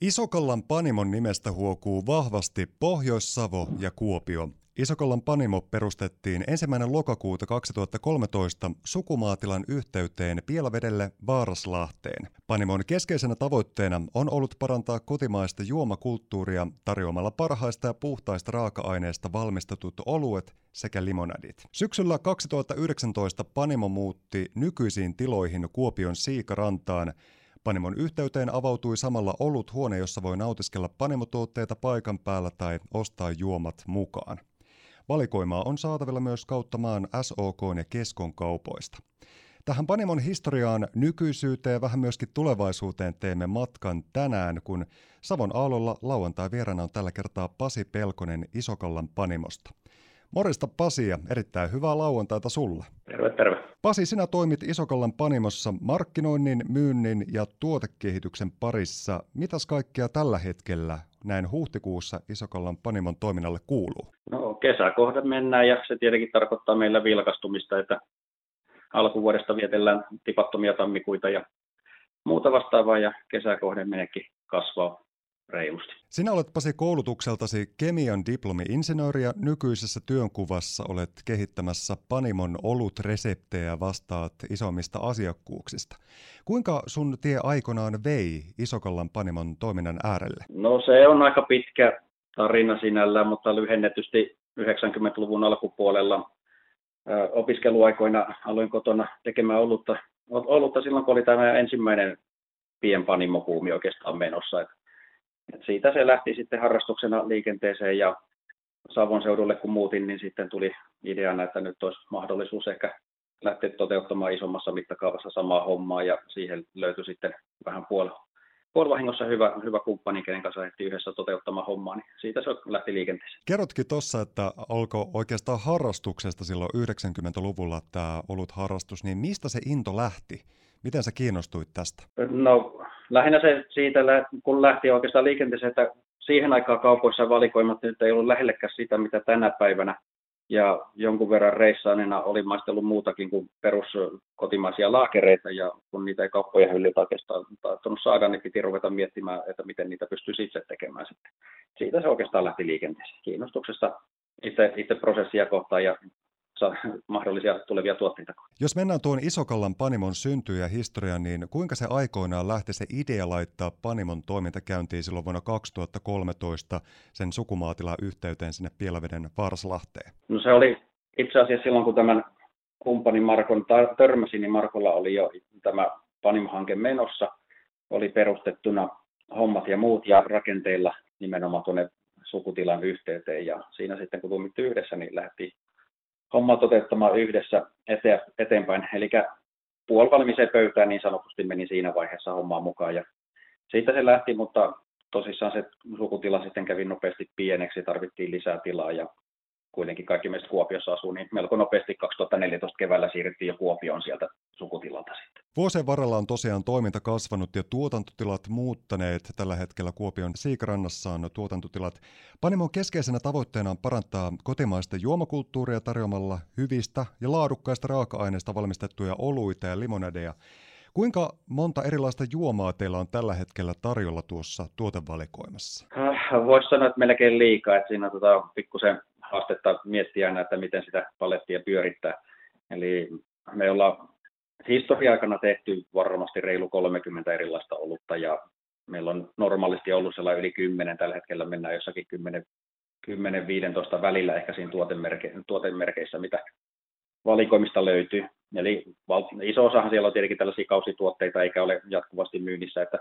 Isokallan Panimon nimestä huokuu vahvasti Pohjois-Savo ja Kuopio. Isokallan Panimo perustettiin ensimmäinen lokakuuta 2013 sukumaatilan yhteyteen Pielavedelle Vaaraslahteen. Panimon keskeisenä tavoitteena on ollut parantaa kotimaista juomakulttuuria tarjoamalla parhaista ja puhtaista raaka-aineista valmistetut oluet sekä limonadit. Syksyllä 2019 Panimo muutti nykyisiin tiloihin Kuopion Siikarantaan, Panimon yhteyteen avautui samalla ollut huone, jossa voi nautiskella panimotuotteita paikan päällä tai ostaa juomat mukaan. Valikoimaa on saatavilla myös kautta maan SOK ja Keskon kaupoista. Tähän Panimon historiaan, nykyisyyteen ja vähän myöskin tulevaisuuteen teemme matkan tänään, kun Savon aallolla lauantai vieraana on tällä kertaa Pasi Pelkonen Isokallan Panimosta. Morista Pasi ja erittäin hyvää lauantaita sulle. Terve, terve. Pasi, sinä toimit Isokallan Panimossa markkinoinnin, myynnin ja tuotekehityksen parissa. Mitäs kaikkea tällä hetkellä näin huhtikuussa Isokallan Panimon toiminnalle kuuluu? No kesäkohde mennään ja se tietenkin tarkoittaa meillä vilkastumista, että alkuvuodesta vietellään tipattomia tammikuita ja muuta vastaavaa ja kesäkohde meneekin kasvaa reilusti. Sinä olet Pasi koulutukseltasi kemian diplomi-insinööri ja nykyisessä työnkuvassa olet kehittämässä Panimon olutreseptejä vastaat isommista asiakkuuksista. Kuinka sun tie aikanaan vei Isokallan Panimon toiminnan äärelle? No se on aika pitkä tarina sinällään, mutta lyhennetysti 90-luvun alkupuolella opiskeluaikoina aloin kotona tekemään olutta, olutta silloin, kun oli tämä ensimmäinen pienpanimopuumi oikeastaan menossa. Et siitä se lähti sitten harrastuksena liikenteeseen ja Savon seudulle kun muutin, niin sitten tuli ideana, että nyt olisi mahdollisuus ehkä lähteä toteuttamaan isommassa mittakaavassa samaa hommaa ja siihen löytyi sitten vähän puol puolivahingossa hyvä, hyvä kumppani, kenen kanssa lähdettiin yhdessä toteuttamaan hommaa, niin siitä se lähti liikenteeseen. Kerrotkin tuossa, että alkoi oikeastaan harrastuksesta silloin 90-luvulla tämä ollut harrastus, niin mistä se into lähti? Miten sä kiinnostuit tästä? No lähinnä se siitä, kun lähti oikeastaan liikenteeseen, että siihen aikaan kaupoissa valikoimat nyt ei ollut lähellekään sitä, mitä tänä päivänä. Ja jonkun verran reissaanina oli maistellut muutakin kuin perus kotimaisia laakereita, ja kun niitä ei kauppoja hyllyltä oikeastaan taittunut saada, niin piti ruveta miettimään, että miten niitä pystyisi itse tekemään sitten. Siitä se oikeastaan lähti liikenteeseen. Kiinnostuksesta itse, itse prosessia kohtaan ja mahdollisia tulevia tuotteita. Jos mennään tuon Isokallan Panimon syntyä ja historiaan, niin kuinka se aikoinaan lähti se idea laittaa Panimon toiminta käyntiin silloin vuonna 2013 sen sukumaatila yhteyteen sinne Pielaveden Vaaraslahteen? No se oli itse asiassa silloin, kun tämän kumppanin Markon törmäsin, niin Markolla oli jo tämä Panim-hanke menossa, oli perustettuna hommat ja muut ja rakenteilla nimenomaan tuonne sukutilan yhteyteen ja siinä sitten kun tuomittu yhdessä, niin lähti homma toteuttamaan yhdessä eteenpäin. Eli puolivalmiseen pöytään niin sanotusti meni siinä vaiheessa hommaan mukaan. Ja siitä se lähti, mutta tosissaan se sukutila sitten kävi nopeasti pieneksi, tarvittiin lisää tilaa ja kuitenkin kaikki meistä Kuopiossa asuu, niin melko nopeasti 2014 keväällä siirryttiin jo Kuopioon sieltä sukutilalta sitten. Vuosien varrella on tosiaan toiminta kasvanut ja tuotantotilat muuttaneet. Tällä hetkellä Kuopion Siikarannassa on tuotantotilat. Panimon keskeisenä tavoitteena on parantaa kotimaista juomakulttuuria tarjoamalla hyvistä ja laadukkaista raaka-aineista valmistettuja oluita ja limonadeja. Kuinka monta erilaista juomaa teillä on tällä hetkellä tarjolla tuossa tuotevalikoimassa? Äh, Voisi sanoa, että melkein liikaa. Että siinä on tota, pikkusen haastetta miettiä aina, että miten sitä palettia pyörittää. Eli me ollaan historia-aikana tehty varmasti reilu 30 erilaista olutta ja meillä on normaalisti ollut sellainen yli 10, tällä hetkellä mennään jossakin 10-15 välillä ehkä siinä tuotemerke, tuotemerkeissä, mitä valikoimista löytyy. Eli iso osahan siellä on tietenkin tällaisia kausituotteita, eikä ole jatkuvasti myynnissä, että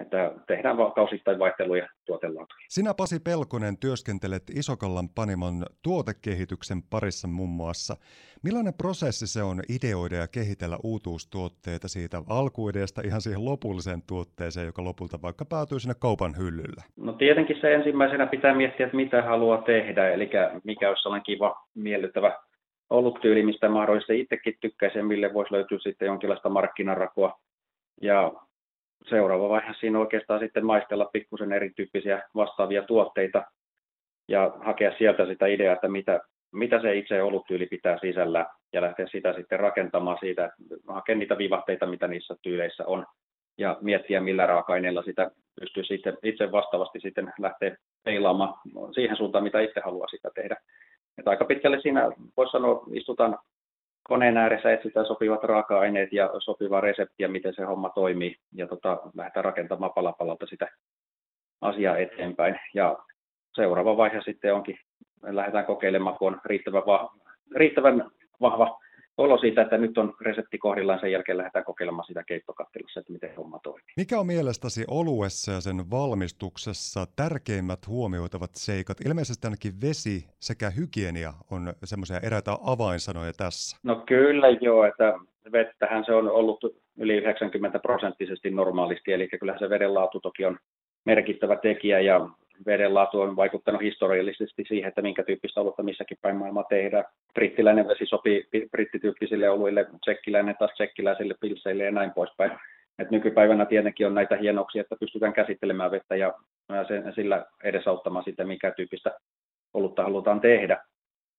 että tehdään kausittain vaihteluja tuotelaatuja. Sinä Pasi Pelkonen työskentelet Isokallan Panimon tuotekehityksen parissa muun muassa. Millainen prosessi se on ideoida ja kehitellä uutuustuotteita siitä alkuideasta ihan siihen lopulliseen tuotteeseen, joka lopulta vaikka päätyy sinne kaupan hyllyllä? No tietenkin se ensimmäisenä pitää miettiä, että mitä haluaa tehdä, eli mikä olisi sellainen kiva, miellyttävä ollut tyyli, mistä mahdollisesti itsekin tykkäisin, mille voisi löytyä sitten jonkinlaista markkinarakoa. Ja seuraava vaihe siinä oikeastaan sitten maistella pikkusen erityyppisiä vastaavia tuotteita ja hakea sieltä sitä ideaa, että mitä, mitä se itse oluttyyli pitää sisällä ja lähteä sitä sitten rakentamaan siitä, hakea niitä vivahteita, mitä niissä tyyleissä on. ja miettiä, millä raaka-aineilla sitä pystyy sitten itse vastaavasti sitten lähteä peilaamaan siihen suuntaan, mitä itse haluaa sitä tehdä. Että aika pitkälle siinä, voisi sanoa, istutaan koneen ääressä, etsitään sopivat raaka-aineet ja sopivaa reseptiä, miten se homma toimii, ja tota, lähdetään rakentamaan palapalalta sitä asiaa eteenpäin. Ja seuraava vaihe sitten onkin, lähdetään kokeilemaan, kun on riittävän, vahva, riittävän vahva olo siitä, että nyt on resepti kohdillaan, sen jälkeen lähdetään kokeilemaan sitä keittokattilossa, että miten homma toimii. Mikä on mielestäsi oluessa ja sen valmistuksessa tärkeimmät huomioitavat seikat? Ilmeisesti ainakin vesi sekä hygienia on semmoisia eräitä avainsanoja tässä. No kyllä joo, että vettähän se on ollut yli 90 prosenttisesti normaalisti, eli kyllä se veden laatu toki on merkittävä tekijä ja veden laatu on vaikuttanut historiallisesti siihen, että minkä tyyppistä olutta missäkin päin maailmaa tehdään. Brittiläinen vesi sopii brittityyppisille oluille, tsekkiläinen taas tsekkiläisille pilseille ja näin poispäin. Et nykypäivänä tietenkin on näitä hienouksia, että pystytään käsittelemään vettä ja sen, sillä edesauttamaan sitä, mikä tyyppistä olutta halutaan tehdä.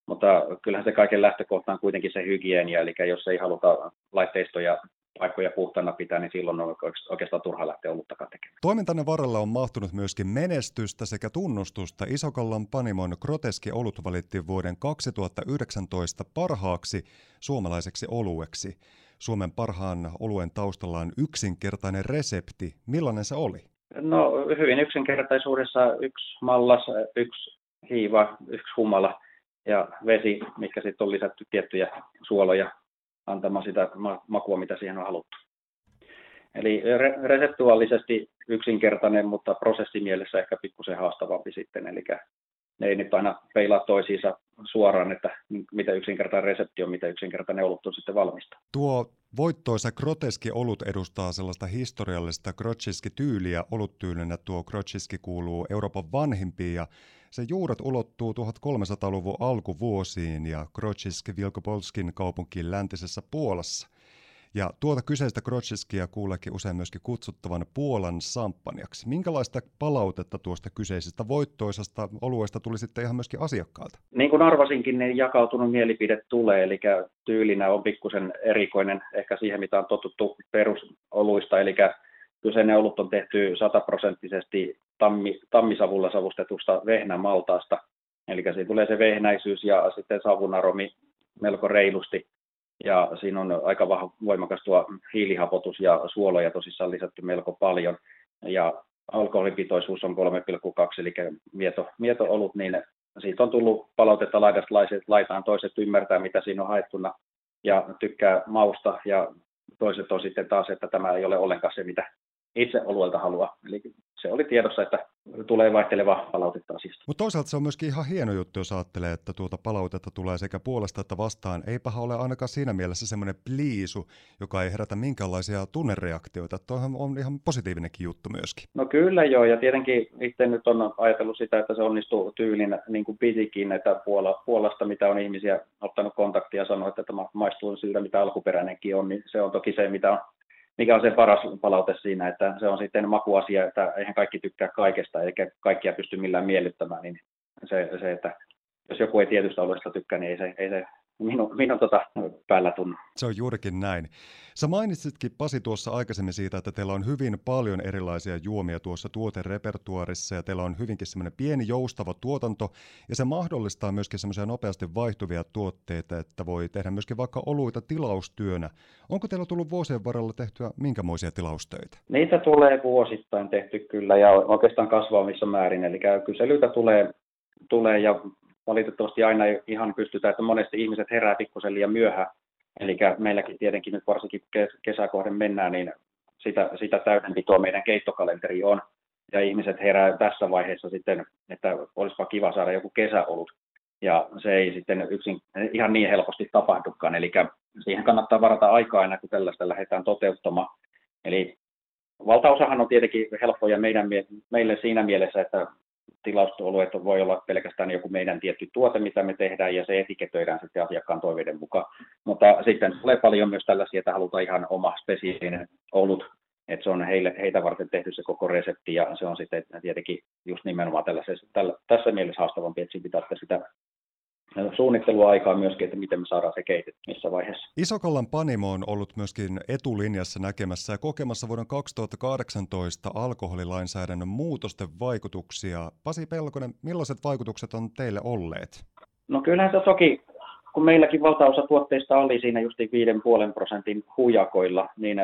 Mutta kyllähän se kaiken lähtökohta on kuitenkin se hygienia, eli jos ei haluta laitteistoja paikkoja puhtaana pitää, niin silloin on oikeastaan turha lähteä oluttakaan tekemään. Toimintanne varrella on mahtunut myöskin menestystä sekä tunnustusta. Isokallan Panimon groteski olut valittiin vuoden 2019 parhaaksi suomalaiseksi olueksi. Suomen parhaan oluen taustalla on yksinkertainen resepti. Millainen se oli? No hyvin yksinkertaisuudessa yksi mallas, yksi hiiva, yksi humala ja vesi, mikä sitten on lisätty tiettyjä suoloja antamaan sitä makua, mitä siihen on haluttu. Eli reseptuaalisesti yksinkertainen, mutta prosessimielessä ehkä pikkusen haastavampi sitten. Eli ne ei nyt aina peilaa toisiinsa suoraan, että mitä yksinkertainen resepti on, mitä yksinkertainen olut on sitten valmista. Tuo voittoisa groteski olut edustaa sellaista historiallista grotsiski-tyyliä oluttyylinä. Tuo grotsiski kuuluu Euroopan vanhimpiin ja sen juuret ulottuu 1300-luvun alkuvuosiin ja Grodzisk Vilkopolskin kaupunkiin läntisessä Puolassa. Ja tuota kyseistä Grodziskia kuuleekin usein myöskin kutsuttavan Puolan samppanjaksi. Minkälaista palautetta tuosta kyseisestä voittoisesta oluesta tuli sitten ihan myöskin asiakkaalta? Niin kuin arvasinkin, niin jakautunut mielipide tulee, eli tyylinä on pikkusen erikoinen ehkä siihen, mitä on totuttu perusoluista, eli kyseinen olut on tehty sataprosenttisesti tammi, tammisavulla savustetusta vehnämaltaasta. Eli siinä tulee se vehnäisyys ja sitten savun aromi melko reilusti. Ja siinä on aika voimakas tuo hiilihapotus ja suoloja tosissaan lisätty melko paljon. Ja alkoholipitoisuus on 3,2, eli mieto, mieto-olut, niin siitä on tullut palautetta laidasta laitaan. Toiset ymmärtää, mitä siinä on haettuna ja tykkää mausta ja toiset on sitten taas, että tämä ei ole ollenkaan se, mitä itse oluelta haluaa. Eli se oli tiedossa, että tulee vaihteleva palautetta asiasta. Mutta toisaalta se on myöskin ihan hieno juttu, jos ajattelee, että tuota palautetta tulee sekä puolesta että vastaan. Eipä ole ainakaan siinä mielessä semmoinen pliisu, joka ei herätä minkäänlaisia tunnereaktioita. Tuohan on ihan positiivinenkin juttu myöskin. No kyllä joo, ja tietenkin itse nyt on ajatellut sitä, että se onnistuu tyylin niin kuin pitikin, että Puola, Puolasta, mitä on ihmisiä ottanut kontaktia ja sanonut, että tämä maistuu siltä, mitä alkuperäinenkin on, niin se on toki se, mitä on mikä on se paras palaute siinä, että se on sitten makuasia, että eihän kaikki tykkää kaikesta, eikä kaikkia pysty millään miellyttämään, niin se, se että jos joku ei tietystä alueesta tykkää, niin ei se, ei se minun, minun tota päällä tunnu. Se on juurikin näin. Sä mainitsitkin Pasi tuossa aikaisemmin siitä, että teillä on hyvin paljon erilaisia juomia tuossa tuoterepertuarissa ja teillä on hyvinkin semmoinen pieni joustava tuotanto ja se mahdollistaa myöskin semmoisia nopeasti vaihtuvia tuotteita, että voi tehdä myöskin vaikka oluita tilaustyönä. Onko teillä tullut vuosien varrella tehtyä minkämoisia tilaustöitä? Niitä tulee vuosittain tehty kyllä ja oikeastaan kasvavissa määrin, eli kyselyitä tulee, tulee ja valitettavasti aina ihan pystytä, että monesti ihmiset herää pikkusen liian myöhään. Eli meilläkin tietenkin nyt varsinkin kesäkohden mennään, niin sitä, sitä täydenpitoa meidän keittokalenteri on. Ja ihmiset herää tässä vaiheessa sitten, että olisipa kiva saada joku kesäolut. Ja se ei sitten yksin ihan niin helposti tapahdukaan. Eli siihen kannattaa varata aikaa aina, kun tällaista lähdetään toteuttamaan. Eli valtaosahan on tietenkin helppoja meidän, meille siinä mielessä, että tilaustuolueet voi olla pelkästään joku meidän tietty tuote, mitä me tehdään, ja se etiketöidään sitten asiakkaan toiveiden mukaan. Mutta sitten tulee paljon myös tällaisia, että halutaan ihan oma spesiaalinen olut, että se on heille, heitä varten tehty se koko resepti, ja se on sitten tietenkin just nimenomaan tällä, tässä mielessä haastavampi, että pitää sitä suunnitteluaikaa myöskin, että miten me saadaan se keitetty missä vaiheessa. Isokallan Panimo on ollut myöskin etulinjassa näkemässä ja kokemassa vuoden 2018 alkoholilainsäädännön muutosten vaikutuksia. Pasi Pelkonen, millaiset vaikutukset on teille olleet? No kyllähän se toki, kun meilläkin valtaosa tuotteista oli siinä justiin 5,5 prosentin hujakoilla, niin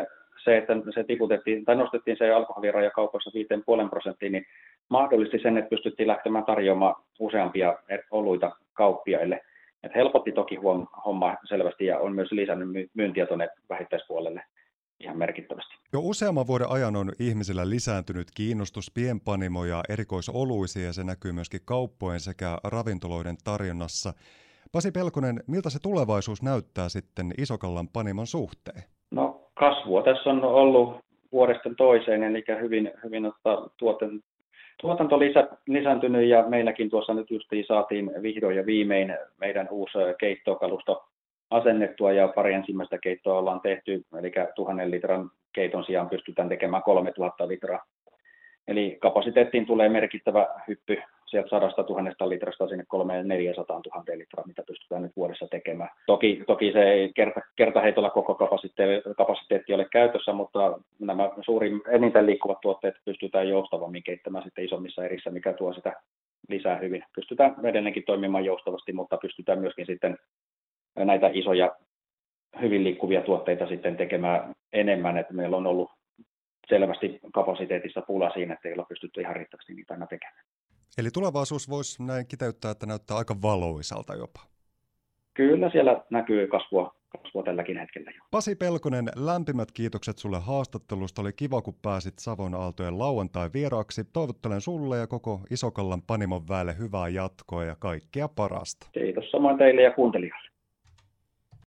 se, että se tiputettiin tai nostettiin se alkoholiraja kaupassa 5,5 prosenttiin, niin mahdollisti sen, että pystyttiin lähtemään tarjoamaan useampia oluita kauppiaille. Et helpotti toki huom- selvästi ja on myös lisännyt myyntiä tuonne vähittäispuolelle ihan merkittävästi. Jo useamman vuoden ajan on ihmisillä lisääntynyt kiinnostus pienpanimo- ja erikoisoluisiin ja se näkyy myöskin kauppojen sekä ravintoloiden tarjonnassa. Pasi Pelkonen, miltä se tulevaisuus näyttää sitten Isokallan panimon suhteen? Kasvua tässä on ollut vuodesta toiseen, eli hyvin, hyvin ottaa tuoten, tuotanto lisä, lisääntynyt ja meilläkin tuossa nyt justiin saatiin vihdoin ja viimein meidän uusi keittokalusto asennettua ja pari ensimmäistä keittoa ollaan tehty, eli tuhannen litran keiton sijaan pystytään tekemään 3000 litraa. Eli kapasiteettiin tulee merkittävä hyppy sieltä sadasta tuhannesta litrasta sinne 3 400 000 litraa, mitä pystytään nyt vuodessa tekemään. Toki, toki se ei kerta, kertaheitolla koko kapasiteetti, kapasiteetti ole käytössä, mutta nämä suurin eniten liikkuvat tuotteet pystytään joustavammin keittämään sitten isommissa erissä, mikä tuo sitä lisää hyvin. Pystytään edelleenkin toimimaan joustavasti, mutta pystytään myöskin sitten näitä isoja hyvin liikkuvia tuotteita sitten tekemään enemmän, että meillä on ollut selvästi kapasiteetissa pula siinä, että ei ole pystytty ihan riittävästi niitä aina tekemään. Eli tulevaisuus voisi näin kiteyttää, että näyttää aika valoisalta jopa. Kyllä siellä näkyy kasvua, kasvua tälläkin hetkellä jo. Pasi Pelkonen, lämpimät kiitokset sulle haastattelusta. Oli kiva, kun pääsit Savon Aaltojen lauantai vieraaksi. Toivottelen sulle ja koko Isokallan Panimon väelle hyvää jatkoa ja kaikkea parasta. Kiitos samoin teille ja kuuntelijoille.